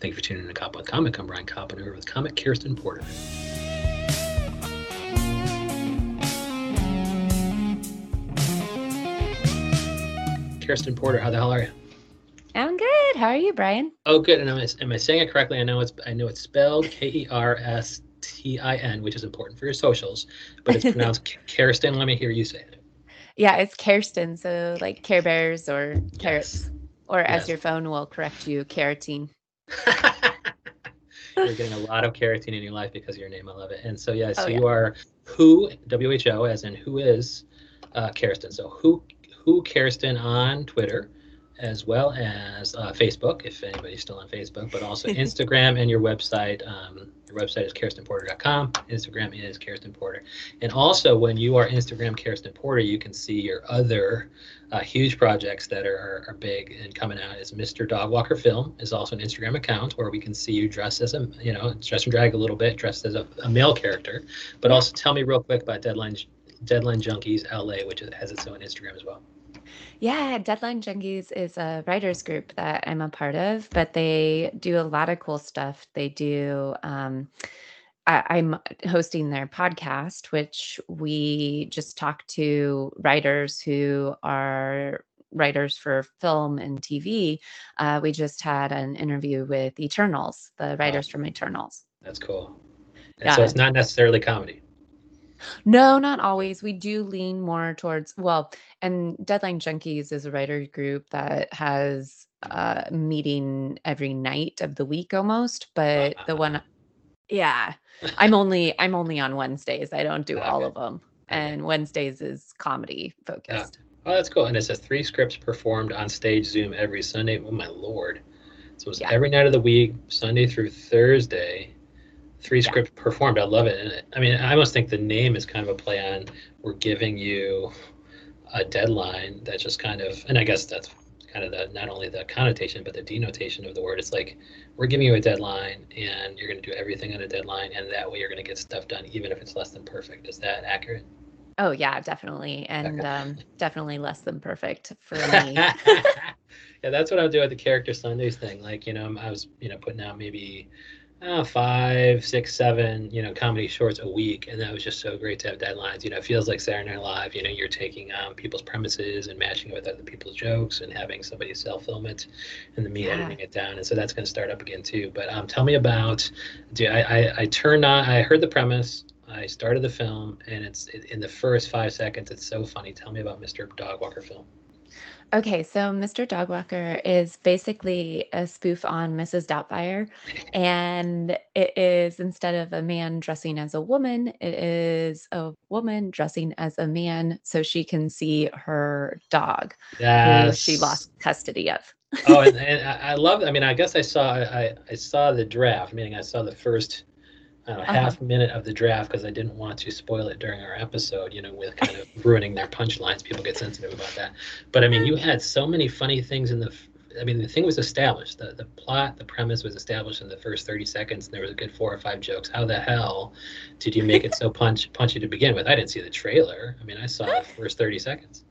Thank you for tuning in to Cop with Comic. I'm Brian Coppin with comic Kirsten Porter. Kirsten Porter, how the hell are you? I'm good. How are you, Brian? Oh, good. And am I, am I saying it correctly? I know it's I know it's spelled K E R S T I N, which is important for your socials, but it's pronounced Kirsten. Let me hear you say it. Yeah, it's Kirsten. So like Care Bears or carrots, yes. or as yes. your phone will correct you, carotene. You're getting a lot of carotene in your life because of your name. I love it. And so yeah, so oh, yeah. you are who W H O as in who is uh, Kirsten. So who who Kirsten on Twitter, as well as uh, Facebook, if anybody's still on Facebook, but also Instagram and your website. Um, your website is kirstenporter.com. Instagram is Kirsten Porter. And also, when you are Instagram Kirsten Porter, you can see your other uh, huge projects that are, are, big and coming out. Is Mr. Dogwalker Film is also an Instagram account where we can see you dressed as a, you know, dress and drag a little bit, dressed as a, a male character. But also, tell me real quick about Deadline Deadline Junkies LA, which has its own Instagram as well. Yeah, Deadline Junkies is a writers group that I'm a part of, but they do a lot of cool stuff. They do, um, I, am hosting their podcast, which we just talk to writers who are writers for film and TV. Uh, we just had an interview with Eternals, the writers from Eternals. That's cool. And yeah. so it's not necessarily comedy. No, not always. We do lean more towards, well, and Deadline Junkies is a writer group that has a meeting every night of the week almost, but ah. the one yeah, I'm only I'm only on Wednesdays. I don't do ah, all of them. And Wednesdays is comedy Yeah. focused. Oh, that's cool. And it says three scripts performed on stage Zoom every Sunday. Oh my lord. So it's Yeah. every night of the week, Sunday through Thursday three yeah. scripts performed. I love it. And I mean, I almost think the name is kind of a play on we're giving you a deadline that just kind of, and I guess that's kind of the not only the connotation but the denotation of the word. It's like we're giving you a deadline, and you're going to do everything on a deadline, and that way you're going to get stuff done, even if it's less than perfect. Is that accurate? Oh yeah, definitely, and um, definitely less than perfect for me. yeah, that's what I'll do at the character Sundays thing. Like you know, I was you know putting out maybe uh, five, six, seven, you know, comedy shorts a week, and that was just so great to have deadlines. You know, it feels like Saturday Night Live. You know, you're taking um, people's premises and matching it with other people's jokes, and having somebody self film it, and then me yeah. editing it down. And so that's going to start up again too. But um, tell me about. Do I, I I turned on? I heard the premise. I started the film, and it's in the first five seconds. It's so funny. Tell me about Mr. Dog Walker film. Okay, so Mr. Dogwalker is basically a spoof on Mrs. Doubtfire. And it is instead of a man dressing as a woman, it is a woman dressing as a man so she can see her dog who she lost custody of. oh, and, and I love. I mean, I guess I saw I, I saw the draft. Meaning, I saw the first uh-huh. half minute of the draft because I didn't want to spoil it during our episode, you know, with kind of ruining their punchlines. People get sensitive about that. But I mean, you had so many funny things in the. I mean, the thing was established. The the plot, the premise was established in the first thirty seconds, and there was a good four or five jokes. How the hell did you make it so punch punchy to begin with? I didn't see the trailer. I mean, I saw the first thirty seconds.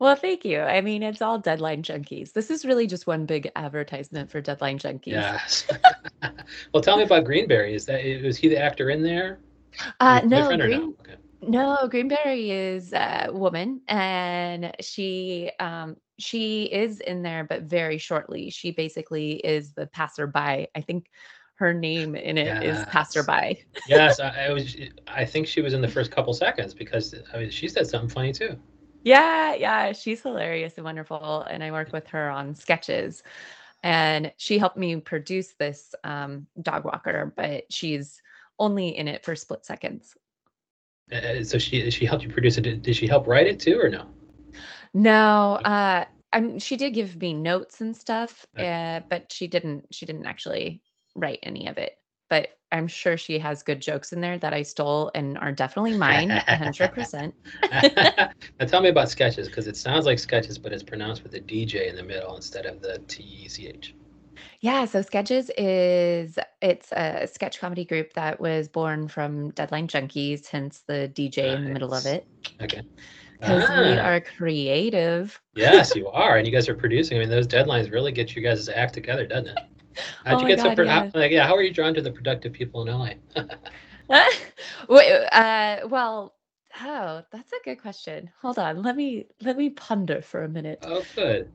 Well, thank you. I mean, it's all Deadline Junkies. This is really just one big advertisement for Deadline Junkies. Yes. well, tell me about Greenberry. Is that was he the actor in there? Uh, no, Green, no? Okay. no, Greenberry is a woman, and she um, she is in there, but very shortly. She basically is the passerby. I think her name in it yes. is passerby. yes, I, I was. I think she was in the first couple seconds because I mean she said something funny too. Yeah, yeah, she's hilarious and wonderful. And I work with her on sketches. And she helped me produce this um, dog walker, but she's only in it for split seconds. Uh, so she she helped you produce it. Did, did she help write it too, or no? No, uh, I'm, she did give me notes and stuff, uh, but she didn't. She didn't actually write any of it but I'm sure she has good jokes in there that I stole and are definitely mine, 100%. now tell me about sketches because it sounds like sketches, but it's pronounced with a DJ in the middle instead of the T E C H. Yeah, so Sketches is it's a sketch comedy group that was born from Deadline Junkies, hence the DJ nice. in the middle of it. Okay. Because ah. we are creative. yes, you are, and you guys are producing. I mean, those deadlines really get you guys' to act together, doesn't it? How'd oh you get God, so? yeah. How, like, yeah, how are you drawn to the productive people in LA? uh, well, oh, that's a good question. Hold on, let me let me ponder for a minute. Oh, good.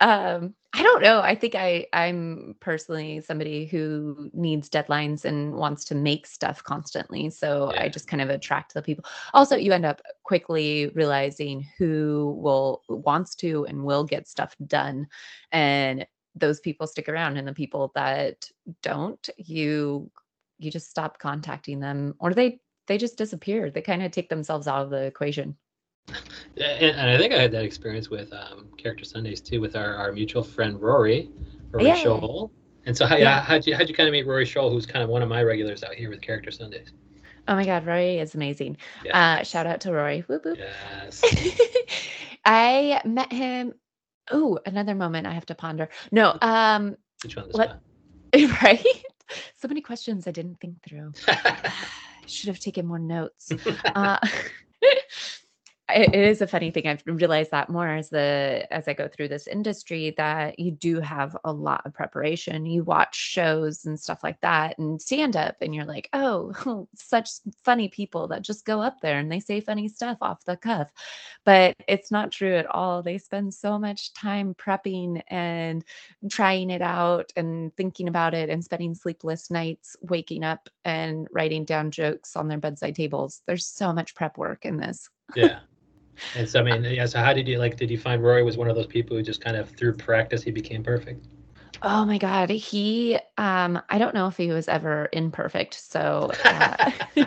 Um, I don't know. I think I I'm personally somebody who needs deadlines and wants to make stuff constantly. So yeah. I just kind of attract the people. Also, you end up quickly realizing who will wants to and will get stuff done. And those people stick around and the people that don't, you you just stop contacting them or they they just disappear. They kind of take themselves out of the equation. And, and I think I had that experience with um, Character Sundays too, with our, our mutual friend Rory, Rory yeah. Scholl. And so, how, yeah. how'd you how'd you kind of meet Rory Scholl, who's kind of one of my regulars out here with Character Sundays? Oh my God, Rory is amazing. Yes. Uh, shout out to Rory. Whoop, whoop. Yes. I met him. Oh, another moment I have to ponder. No, um, Which one? Let, right? So many questions I didn't think through. I should have taken more notes. Uh, it is a funny thing. I've realized that more as the as I go through this industry that you do have a lot of preparation. You watch shows and stuff like that and stand up and you're like, oh, such funny people that just go up there and they say funny stuff off the cuff. But it's not true at all. They spend so much time prepping and trying it out and thinking about it and spending sleepless nights waking up and writing down jokes on their bedside tables. There's so much prep work in this. Yeah. And so, I mean, yeah. So, how did you like? Did you find Rory was one of those people who just kind of through practice he became perfect? Oh my God, he. Um, I don't know if he was ever imperfect. So, uh,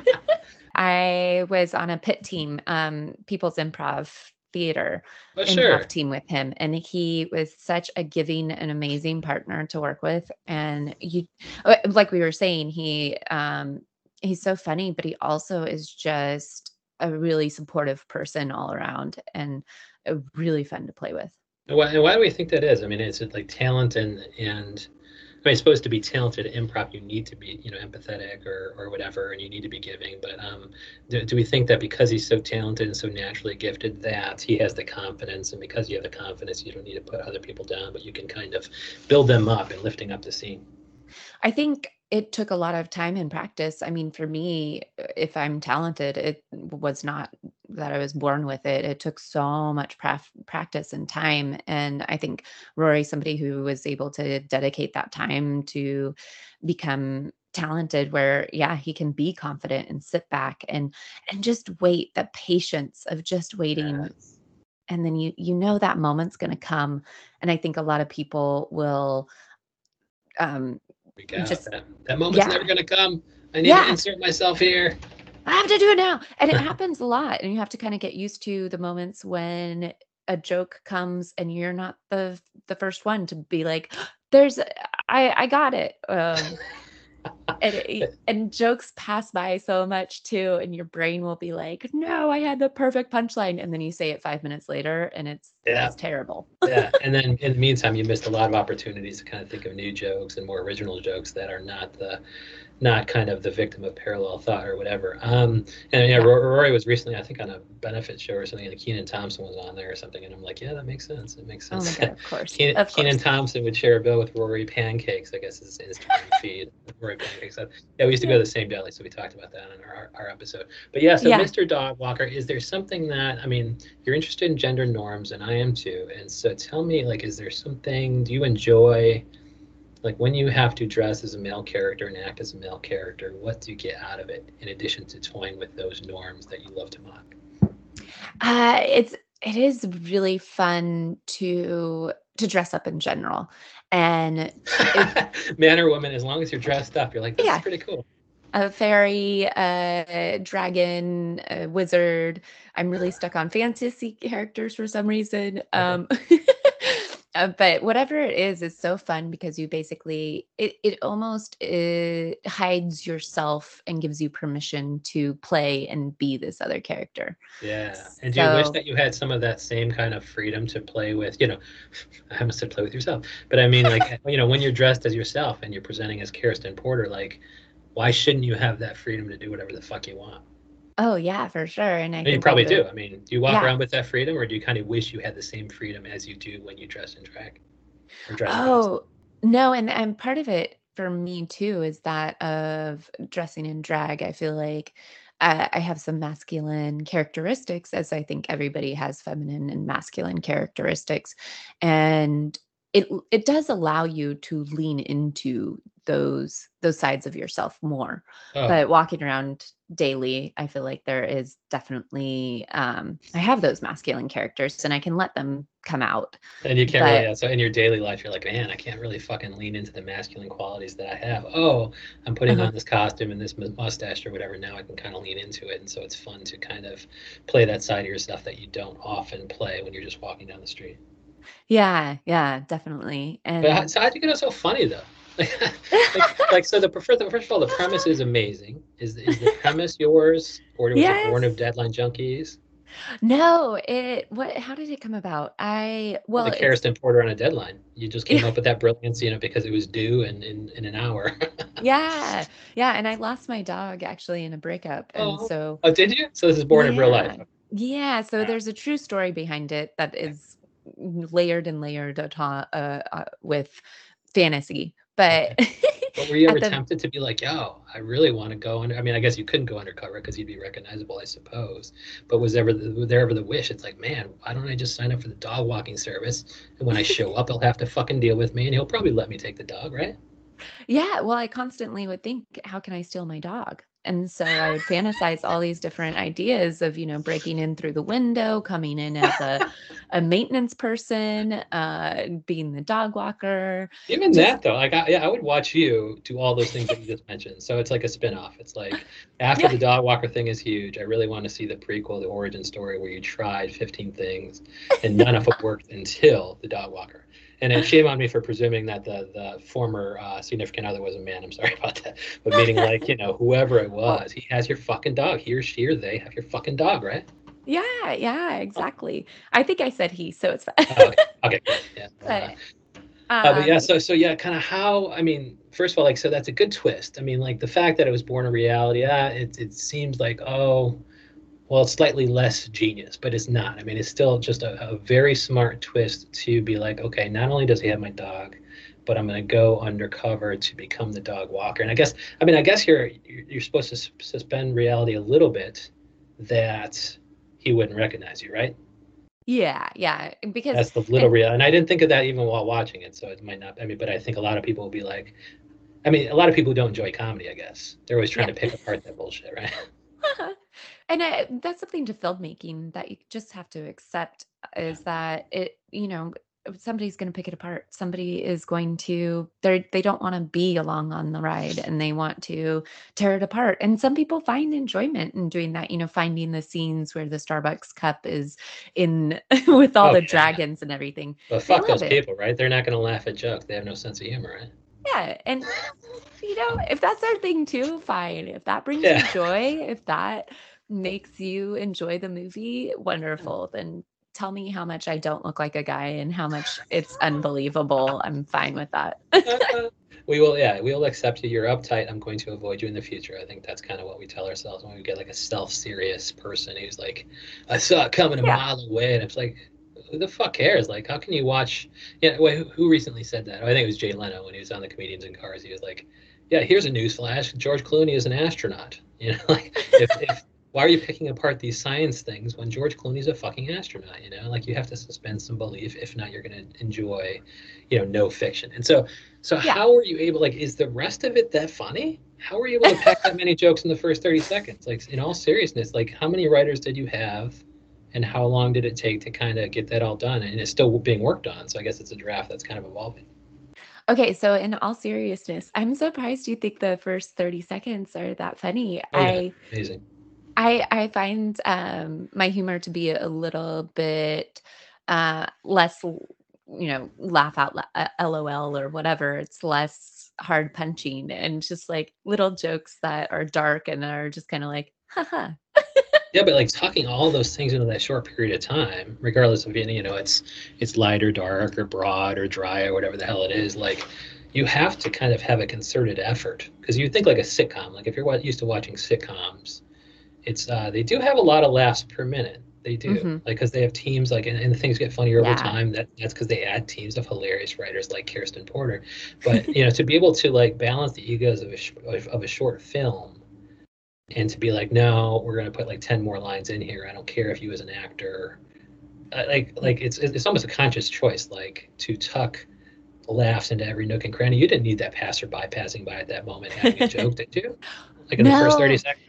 I was on a pit team, um, People's Improv Theater oh, improv sure. team with him, and he was such a giving and amazing partner to work with. And you, like we were saying, he um, he's so funny, but he also is just a really supportive person all around and really fun to play with. And why, and why do we think that is? I mean, is it like talent and and I mean, it's supposed to be talented at improv, you need to be, you know, empathetic or, or whatever, and you need to be giving. But um, do, do we think that because he's so talented and so naturally gifted, that he has the confidence, and because you have the confidence, you don't need to put other people down, but you can kind of build them up and lifting up the scene? I think it took a lot of time and practice. I mean, for me, uh, if I'm talented, it was not that I was born with it. It took so much practice and time. And I think Rory, somebody who was able to dedicate that time to become talented where yeah he can be confident and sit back and and just wait the patience of just waiting yes. and then you you know that moment's going to come and i think a lot of people will um just, that, that moment's yeah. never going to come. I need yeah. to insert myself here. I have to do it now. And it happens a lot. And you have to kind of get used to the moments when a joke comes and you're not the the first one to be like, there's I I got it. Um, and, and jokes pass by so much too and your brain will be like no i had the perfect punchline and then you say it five minutes later and it's yeah. it's terrible yeah and then in the meantime you missed a lot of opportunities to kind of think of new jokes and more original jokes that are not the not kind of the victim of parallel thought or whatever. Um, and yeah, Rory was recently, I think, on a benefit show or something, and Kenan Thompson was on there or something, and I'm like, yeah, that makes sense. It makes oh sense. Oh God, of course. Kenan, of Kenan Thompson would share a bill with Rory Pancakes, I guess is his feed. Rory Pancakes. Yeah, we used to go to the same deli, so we talked about that in our, our episode. But yeah, so yeah. Mr. Dog Walker, is there something that I mean, you're interested in gender norms, and I am too, and so tell me, like, is there something do you enjoy? Like when you have to dress as a male character and act as a male character what do you get out of it in addition to toying with those norms that you love to mock uh, it's it is really fun to to dress up in general and it, man or woman as long as you're dressed up you're like this yeah. pretty cool a fairy, a dragon, a wizard. I'm really stuck on fantasy characters for some reason. Um, Uh, but whatever it is, it's so fun because you basically it it almost uh, hides yourself and gives you permission to play and be this other character. Yeah, and so, do you wish that you had some of that same kind of freedom to play with? You know, I almost said play with yourself, but I mean like you know when you're dressed as yourself and you're presenting as Kirsten Porter, like why shouldn't you have that freedom to do whatever the fuck you want? Oh yeah, for sure. And I, you probably do. I mean, do you walk yeah. around with that freedom, or do you kind of wish you had the same freedom as you do when you dress in drag? oh, No, and and part of it for me too is that of dressing in drag. I feel like uh, I have some masculine characteristics, as I think everybody has feminine and masculine characteristics, and it it does allow you to lean into those those sides of yourself more. Oh. But walking around daily, I feel like there is definitely um I have those masculine characters and I can let them come out. And you can't but, really so in your daily life you're like, man, I can't really fucking lean into the masculine qualities that I have. Oh, I'm putting uh-huh. on this costume and this mustache or whatever. Now I can kind of lean into it. And so it's fun to kind of play that side of your stuff that you don't often play when you're just walking down the street. Yeah, yeah, definitely. And but so how'd you get it so funny though? Like, like, so the first, first of all the premise is amazing. Is, is the premise yours or was yes. it born of deadline junkies? No it what how did it come about? I well the Karisten Porter on a deadline. You just came up with that brilliance you know because it was due in in, in an hour. Yeah yeah and i lost my dog actually in a breakup and oh. so oh did you? So this is born yeah. in real life. Yeah so there's a true story behind it that is layered and layered uh, uh, with fantasy but but were you ever the, tempted to be like yo i really want to go under i mean i guess you couldn't go undercover because you'd be recognizable i suppose. But was ever the, was there ever the wish? It's like man why don't i just sign up for the dog walking service? And when i show up he'll have to fucking deal with me and he'll probably let me take the dog right yeah well i constantly would think how can i steal my dog and so I would fantasize all these different ideas of, you know, breaking in through the window, coming in as a, a maintenance person, uh, being the dog walker. Even just, that though, like I, yeah, I would watch you do all those things that you just mentioned. So it's like a spinoff. It's like after yeah. the dog walker thing is huge. I really want to see the prequel, the origin story where you tried 15 things and none of it worked until the dog walker and then shame on me for presuming that the the former uh, significant other was a man. I'm sorry about that. But meaning like you know whoever it was, he has your fucking dog. He or she or they have your fucking dog, right? Yeah, yeah, exactly. I think I said he, so it's fine. Oh, okay, yeah. But, uh, uh, but yeah, um so so yeah, kind of how I mean, first of all, like so that's a good twist. I mean, like the fact that it was born a reality, yeah, it it seems like oh well, it's slightly less genius, but it's not. I mean, it's still just a, a very smart twist to be like, okay, not only does he have my dog, but I'm going to go undercover to become the dog walker. And I guess, I mean, I guess you're you're supposed to suspend reality a little bit that he wouldn't recognize you, right? Yeah, yeah, because that's the little real. And I didn't think of that even while watching it, so it might not. I mean, but I think a lot of people will be like, I mean, a lot of people don't enjoy comedy. I guess they're always trying yeah. to pick apart that bullshit, right? And I, that's something to filmmaking that you just have to accept uh, is that it, you know, somebody's going to pick it apart. Somebody is going to they they don't want to be along on the ride and they want to tear it apart. And some people find enjoyment in doing that, you know, finding the scenes where the Starbucks cup is in with all oh, the dragons and everything. but fuck those it. people, right? They're not going to laugh at jokes. They have no sense of humor, right? Yeah, and you know, if that's our thing too, fine. If that brings yeah. you joy, if that makes you enjoy the movie, wonderful. Then tell me how much I don't look like a guy and how much it's unbelievable. I'm fine with that. we will, yeah, we will accept you. You're uptight. I'm going to avoid you in the future. I think that's kind of what we tell ourselves when we get like a self-serious person who's like, I saw it coming a yeah. mile away, and it's like, who the fuck cares? Like, how can you watch? Yeah, wait, who, who recently said that? Oh, I think it was Jay Leno when he was on the Comedians in Cars. He was like, "Yeah, here's a news flash: George Clooney is an astronaut." You know, like if, if why are you picking apart these science things when George Clooney's a fucking astronaut? You know, like you have to suspend some belief. If not, you're going to enjoy, you know, no fiction. And so, so yeah. how are you able? Like, is the rest of it that funny? How are you able to pack that many jokes in the first thirty seconds? Like, in all seriousness, like how many writers did you have? And how long did it take to kind of get that all done? And it's still being worked on. So I guess it's a draft that's kind of evolving. Okay, so in all seriousness, I'm surprised you think the first 30 seconds are that funny. Oh, yeah. I amazing. I I find um, my humor to be a little bit uh, less, you know, laugh out uh, LOL or whatever. It's less hard punching and just like little jokes that are dark and are just kind of like, haha. yeah, but like talking all those things into that short period of time, regardless of being you know, it's it's light or dark or broad or dry or whatever the hell it is, like you have to kind of have a concerted effort because you think like a sitcom, like if you're used to watching sitcoms it's uh, they do have a lot of laughs per minute. They do, mm-hmm. like because they have teams like, and, and things get funnier yeah. over time. That that's because they add teams of hilarious writers like Kirsten Porter. But you know, to be able to like balance the egos of a of a short film, and to be like, no, we're gonna put like ten more lines in here. I don't care if you as an actor, uh, like like it's it's almost a conscious choice, like to tuck laughs into every nook and cranny. You didn't need that passerby passing by at that moment having a joke, did you? Like in no. the first thirty seconds.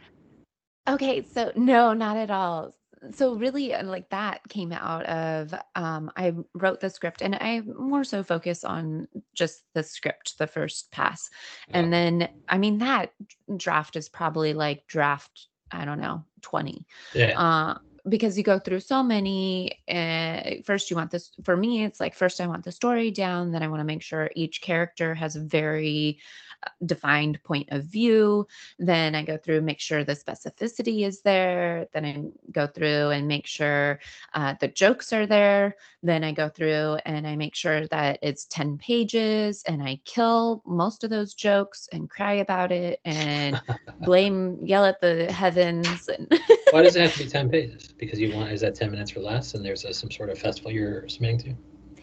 Okay, so no, not at all. So really uh, like that came out of um I wrote the script and I more so focus on just the script the first pass. Yeah. And then I mean that draft is probably like draft I don't know 20. Yeah. Uh because you go through so many uh, first you want this for me it's like first i want the story down then i want to make sure each character has a very defined point of view. Then I go through, make sure the specificity is there. Then I go through and make sure uh, the jokes are there. Then I go through and I make sure that it's 10 pages and I kill most of those jokes and cry about it and blame, yell at the heavens. And Why does it have to be 10 pages? Because you want, is that 10 minutes or less? And there's a, some sort of festival you're submitting to?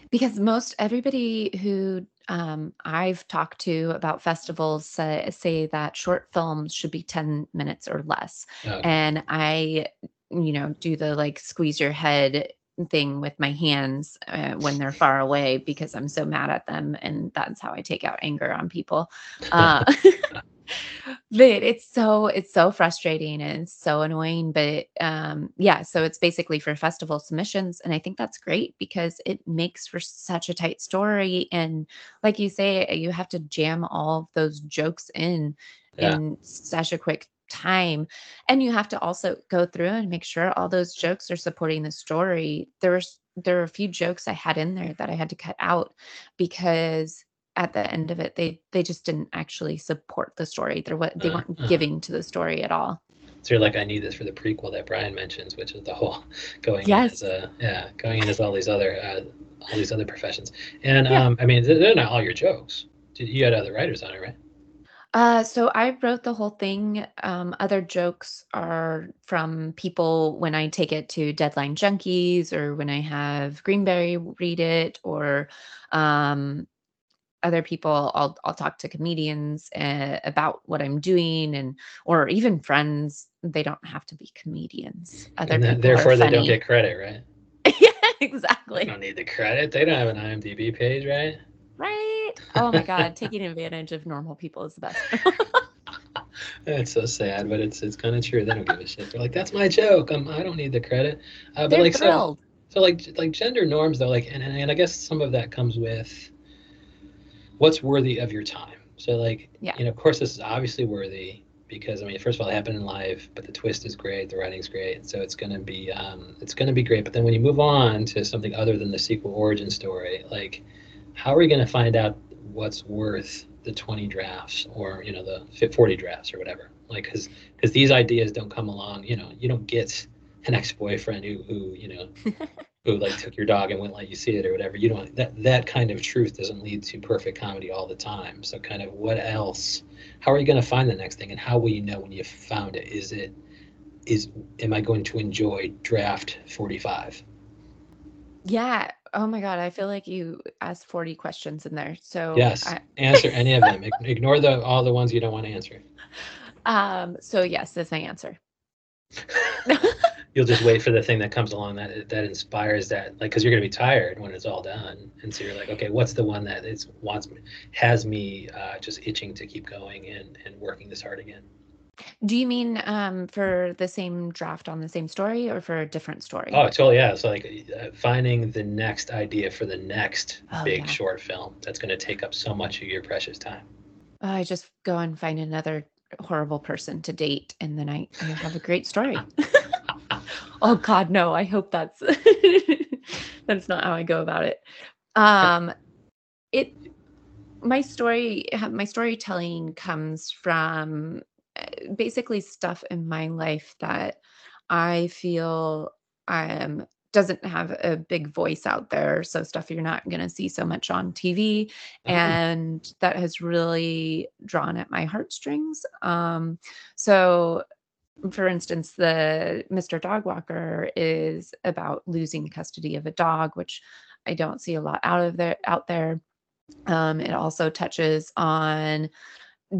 Because most everybody who um, I've talked to about festivals say, say that short films should be 10 minutes or less. Okay. And I, you know, do the like squeeze your head thing with my hands uh, when they're far away because I'm so mad at them. And that's how I take out anger on people. Uh, but it's so it's so frustrating and so annoying but um yeah so it's basically for festival submissions and i think that's great because it makes for such a tight story and like you say you have to jam all those jokes in yeah. in such a quick time and you have to also go through and make sure all those jokes are supporting the story there was there were a few jokes i had in there that i had to cut out because at the end of it they they just didn't actually support the story they're what they uh, weren't uh, giving to the story at all so you're like i need this for the prequel that brian mentions which is the whole going yes. in as a yeah going in as all these other uh, all these other professions and yeah. um i mean they're not all your jokes you had other writers on it right uh, so I wrote the whole thing. Um, other jokes are from people when I take it to Deadline Junkies or when I have Greenberry read it or um, other people i'll i'll talk to comedians uh, about what i'm doing and or even friends they don't have to be comedians other and then, therefore they don't get credit right yeah exactly they don't need the credit they don't have an imdb page right right oh my god taking advantage of normal people is the best It's so sad, but it's it's kind of true. They don't give a shit. They're like, "That's my joke. I'm, I don't need the credit." Uh, but They're like, thrilled. so, so like like gender norms though, like, and, and I guess some of that comes with what's worthy of your time. So like, yeah. you know, of course, this is obviously worthy because I mean, first of all, it happened in live, but the twist is great, the writing's great, so it's gonna be um, it's gonna be great. But then when you move on to something other than the sequel origin story, like, how are we gonna find out what's worth the 20 drafts or you know the 40 drafts or whatever? Like, because because these ideas don't come along, you know, you don't get an ex-boyfriend who who you know who like took your dog and wouldn't let you see it or whatever. You don't that that kind of truth doesn't lead to perfect comedy all the time. So kind of what else how are you going to find the next thing and how will you know when you found it? Is it is am i going to enjoy draft 45 yeah. Oh my god. I feel like you asked 40 questions in there. So yes. I... answer any of them. Ignore the all the ones you don't want to answer. Um so yes that's my answer you'll just wait for the thing that comes along that that inspires that like because you're going to be tired when it's all done. And so you're like okay what's the one that is wants me has me uh, just itching to keep going and and working this hard again? Do you mean um, for the same draft on the same story or for a different story? Oh totally yeah. So like uh, finding the next idea for the next oh, big yeah. short film that's going to take up so much of your precious time. Oh, i just go and find another horrible person to date and then i, I have a great story oh god no i hope that's that's not how i go about it um it my story my storytelling comes from eh, basically stuff in my life that i feel um doesn't have a big voice out there so stuff you're not going to see so much on tv mm-hmm. and that has really drawn at my heartstrings um so for instance, the Mr. Dog Walker is about losing custody of a dog, which I don't see a lot out of there out there. Um, it also touches on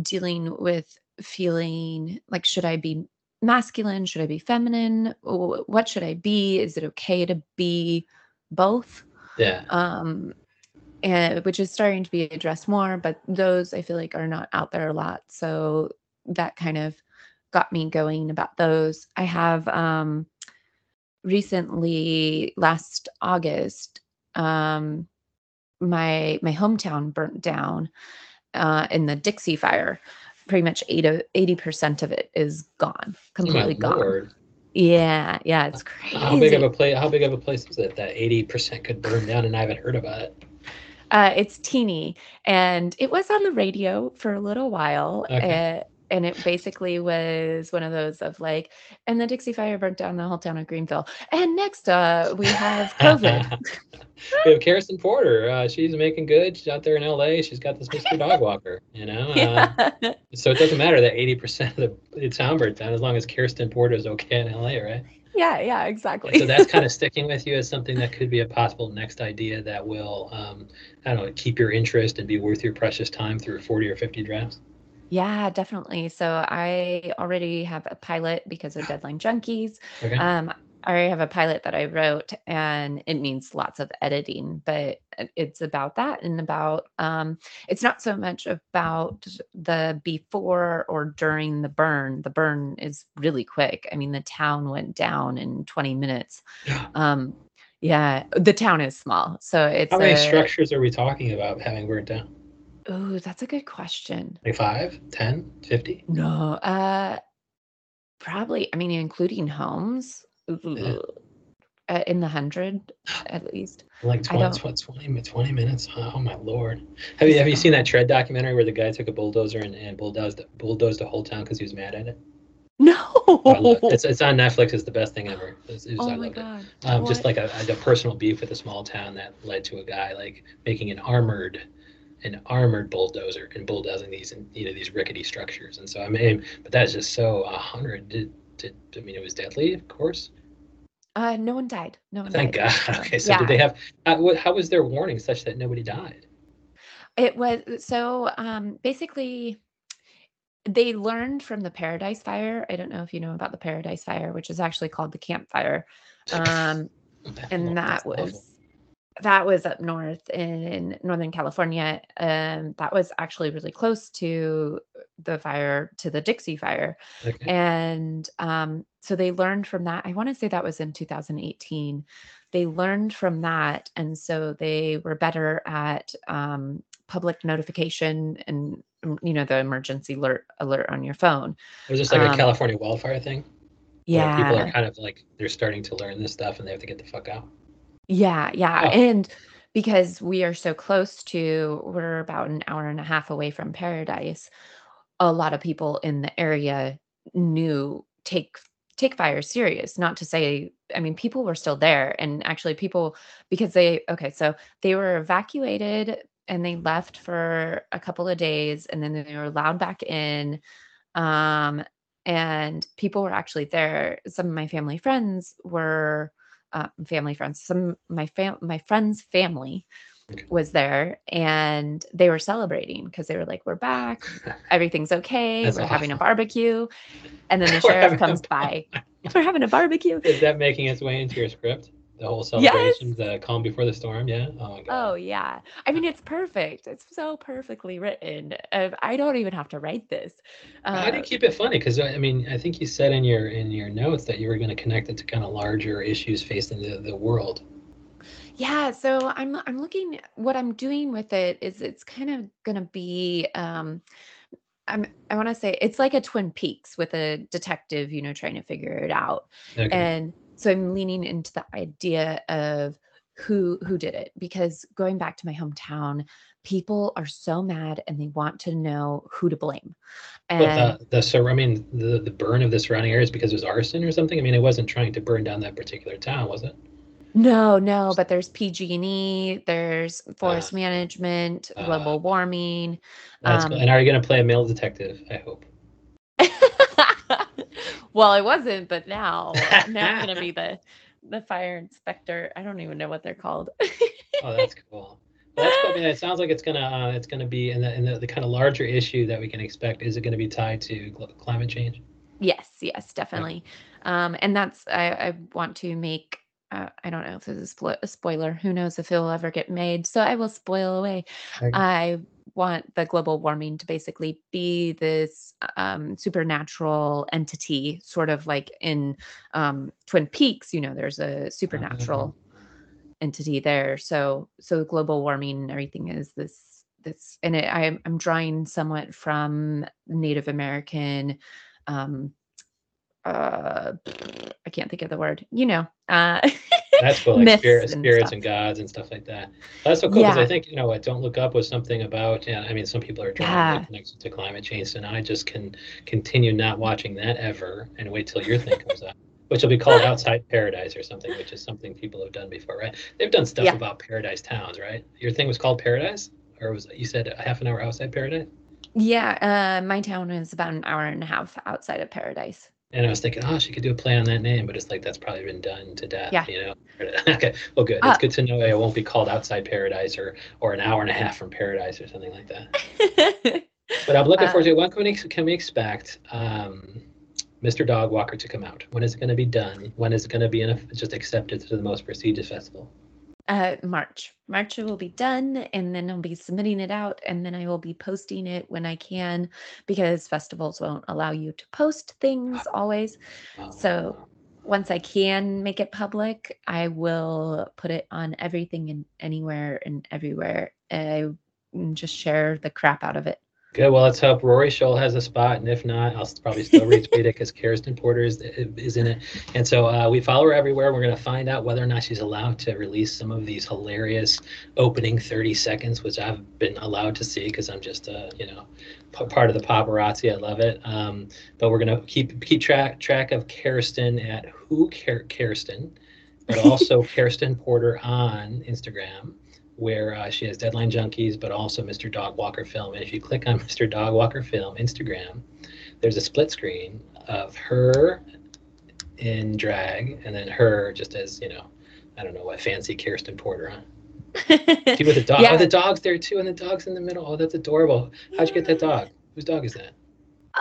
dealing with feeling like should I be masculine? Should I be feminine? What should I be? Is it okay to be both? Yeah. Um, and which is starting to be addressed more, but those I feel like are not out there a lot. So that kind of got me going about those. I have um recently last August um my my hometown burnt down uh in the Dixie fire. Pretty much 80 percent of it is gone, completely oh gone. Lord. Yeah, yeah, it's crazy. How big of a place? How big of a place is it that eighty percent could burn down, and I haven't heard about it? Uh, it's teeny, and it was on the radio for a little while. Okay. Uh, and it basically was one of those of like, and the Dixie Fire burnt down the whole town of Greenville. And next, uh, we have COVID. we have Kirsten Porter. Uh, she's making good. She's out there in LA. She's got this Mr. Dog Walker. You know, uh, yeah. so it doesn't matter that eighty percent of the town burnt down as long as Kirsten Porter is okay in LA, right? Yeah, yeah, exactly. so that's kind of sticking with you as something that could be a possible next idea that will, um, I don't know, keep your interest and be worth your precious time through forty or fifty drafts. Yeah, definitely. So I already have a pilot because of Deadline Junkies. Okay. Um, I already have a pilot that I wrote, and it means lots of editing, but it's about that and about um, it's not so much about the before or during the burn. The burn is really quick. I mean, the town went down in 20 minutes. Yeah. Um, yeah, the town is small, so it's how many a, structures are we talking about having burnt down? Oh, that's a good question. Like 5, 10, 50? No, uh probably, I mean, including homes, yeah. uh, in the hundred at least. Like 20, 20, 20 minutes. Oh my lord! Have you have you seen that Tread documentary where the guy took a bulldozer and, and bulldozed bulldozed the whole town because he was mad at it? No, oh, it's it's on Netflix. It's the best thing ever. It it was, oh my god! Um, just like a, a personal beef with a small town that led to a guy like making an armored an armored bulldozer and bulldozing these and you know these rickety structures. And so I mean, but that's just so a hundred. Did, did I mean it was deadly? Of course. Uh, no one died. No one. Thank died. God. Okay, so yeah. did they have? Uh, how was their warning such that nobody died? It was so um, basically they learned from the Paradise Fire. I don't know if you know about the Paradise Fire, which is actually called the Camp Fire. Um, and that was that was up north in Northern California. Um, that was actually really close to the fire, to the Dixie Fire. Okay. And um, so they learned from that. I want to say that was in 2018. They learned from that. And so they were better at um, public notification and, mm, you know, the emergency alert alert on your phone. Was this like a um California wildfire thing? Yeah. people are kind of like, they're starting to learn this stuff and they have to get the fuck out. Yeah, yeah. And because we are so close to, we're about an hour and a half away from Paradise, a lot of people in the area knew take take fire serious. Not to say, I mean, people were still there. And actually, people, because they, okay, so they were evacuated and they left for a couple of days and then they were allowed back in. Um, and people were actually there. Some of my family friends were uh, family friends, some my fam my friend's family was there and they were celebrating because they were like, We're back, everything's okay, That's we're awesome. having a barbecue. And then the sheriff comes by. We're having a barbecue. Is that making its way into your script? The whole celebration, yes. the calm before the storm. Yeah. Oh my god. Oh yeah. I mean, it's perfect. It's so perfectly written. Uh, I don't even have to write this. Uh, How do you keep it funny? Because I mean, I think you said in your in your notes that you were going to connect it to kind of larger issues facing the the world. Yeah, so I'm I'm looking what I'm doing with it is it's kind of going to be um I'm I want to say it's like a Twin Peaks with a detective, you know, trying to figure it out. Okay. And so i'm leaning into the idea of who who did it because going back to my hometown people are so mad and they want to know who to blame. And but the, the so i mean the, the burn of the surrounding areas because it was arson or something? I mean it wasn't trying to burn down that particular town was it? No no but there's pg&e there's forest uh, management uh, global warming um, cool. and are you going to play a male detective i hope well, I wasn't, but now now I'm gonna be the the fire inspector. I don't even know what they're called. oh, that's cool. Well, that's cool. I mean, it sounds like it's gonna uh, it's gonna be in the in the, the kind of larger issue that we can expect. Is it going to be tied to climate change? Yes, yes, definitely. Yeah. Um, and that's I, I want to make uh, I don't know if this is a spoiler. Who knows if it'll ever get made? So I will spoil away. Okay. I want the global warming to basically be this um, supernatural entity, sort of like in um, Twin Peaks. You know, there's a supernatural mm-hmm. entity there. So, so global warming and everything is this this, and it, I, I'm drawing somewhat from Native American um, uh I can't think of the word. You know, uh that's cool, like spirit, spirits and, and, gods and stuff like that. That's so cool because yeah. I think you know what Don't Look Up was something about. Yeah, I mean, some people are trying yeah. to connect to climate change, so now I just can continue not watching that ever and wait till your thing comes out. Which will be called Outside Paradise or something, which is something people have done before, right? They've done stuff yeah. about paradise towns, right? Your thing was called Paradise, or was you said a half an hour outside Paradise? Yeah, uh, my town is about an hour and a half outside of Paradise. And I was thinking, oh, she could do a play on that name, but it's like that's probably been done to death. Yeah. You know. okay. Well, good. Uh, it's good to know it won't be called Outside Paradise or or an hour and a half from Paradise or something like that. but I'm looking uh, forward to it. When can we, can we expect um, Mr. Dog Walker to come out? When is it going to be done? When is it going to be in just accepted to the most prestigious festival? Uh, March. March will be done, and then I'll be submitting it out, and then I will be posting it when I can, because festivals won't allow you to post things always. So once I can make it public, I will put it on everything and anywhere and everywhere. I just share the crap out of it. Good. Well, let's hope Rory Scholl has a spot, and if not, I'll probably still retweet it because Kirsten Porter is, is in it. And so uh, we follow her everywhere. We're going to find out whether or not she's allowed to release some of these hilarious opening 30 seconds, which I've been allowed to see because I'm just, uh, you know, part of the paparazzi. I love it. Um, but we're going to keep keep track track of Kirsten at Who Kirsten, but also Kirsten Porter on Instagram where uh, she has Deadline Junkies, but also Mr. Dog Walker Film. And if you click on Mr. Dog Walker Film Instagram, there's a split screen of her in drag and then her just as, you know, I don't know what fancy Kirsten Porter, huh? See with the dog. Yeah. Oh, the dog's there too, and the dog's in the middle. Oh, that's adorable. How'd you get that dog? Whose dog is that?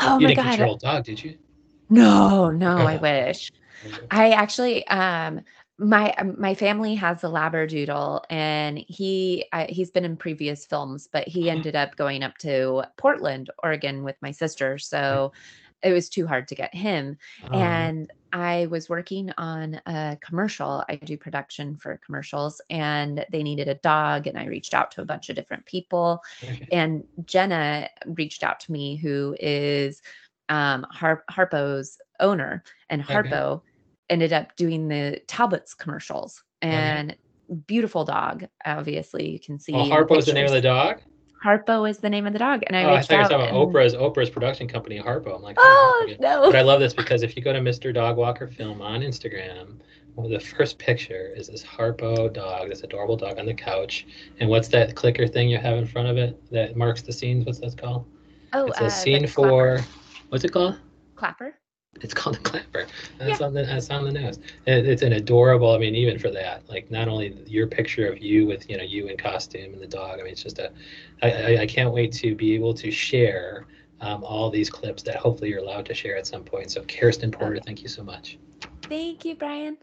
Oh you my didn't god! Control dog, did you? No, no, I wish. I actually um my um, my family has a labradoodle and he uh, he's been in previous films but he uh-huh. ended up going up to portland oregon with my sister so it was too hard to get him oh. and i was working on a commercial i do production for commercials and they needed a dog and i reached out to a bunch of different people and jenna reached out to me who is um Har- harpo's owner and harpo okay ended up doing the Talbots commercials and mm-hmm. beautiful dog. Obviously, you can see. Oh, Harpo is the name of the dog. Harpo is the name of the dog, and I oh, I out. I thought Oprah's Oprah's production company, Harpo. I'm like, oh, oh no! But I love this because if you go to Mr. Dog Walker Film on Instagram, well, the first picture is this Harpo dog, this adorable dog on the couch, and what's that clicker thing you have in front of it that marks the scenes? What's that called? Oh, it's a uh, scene for. What's it called? Clapper. It's called a clapper. That's yeah. on the that's on the nose. It, it's an adorable. I mean, even for that, like not only your picture of you with you know you in costume and the dog. I mean, it's just a. I, I, I can't wait to be able to share um, all these clips that hopefully you're allowed to share at some point. So Kirsten Porter, thank you so much. Thank you, Brian.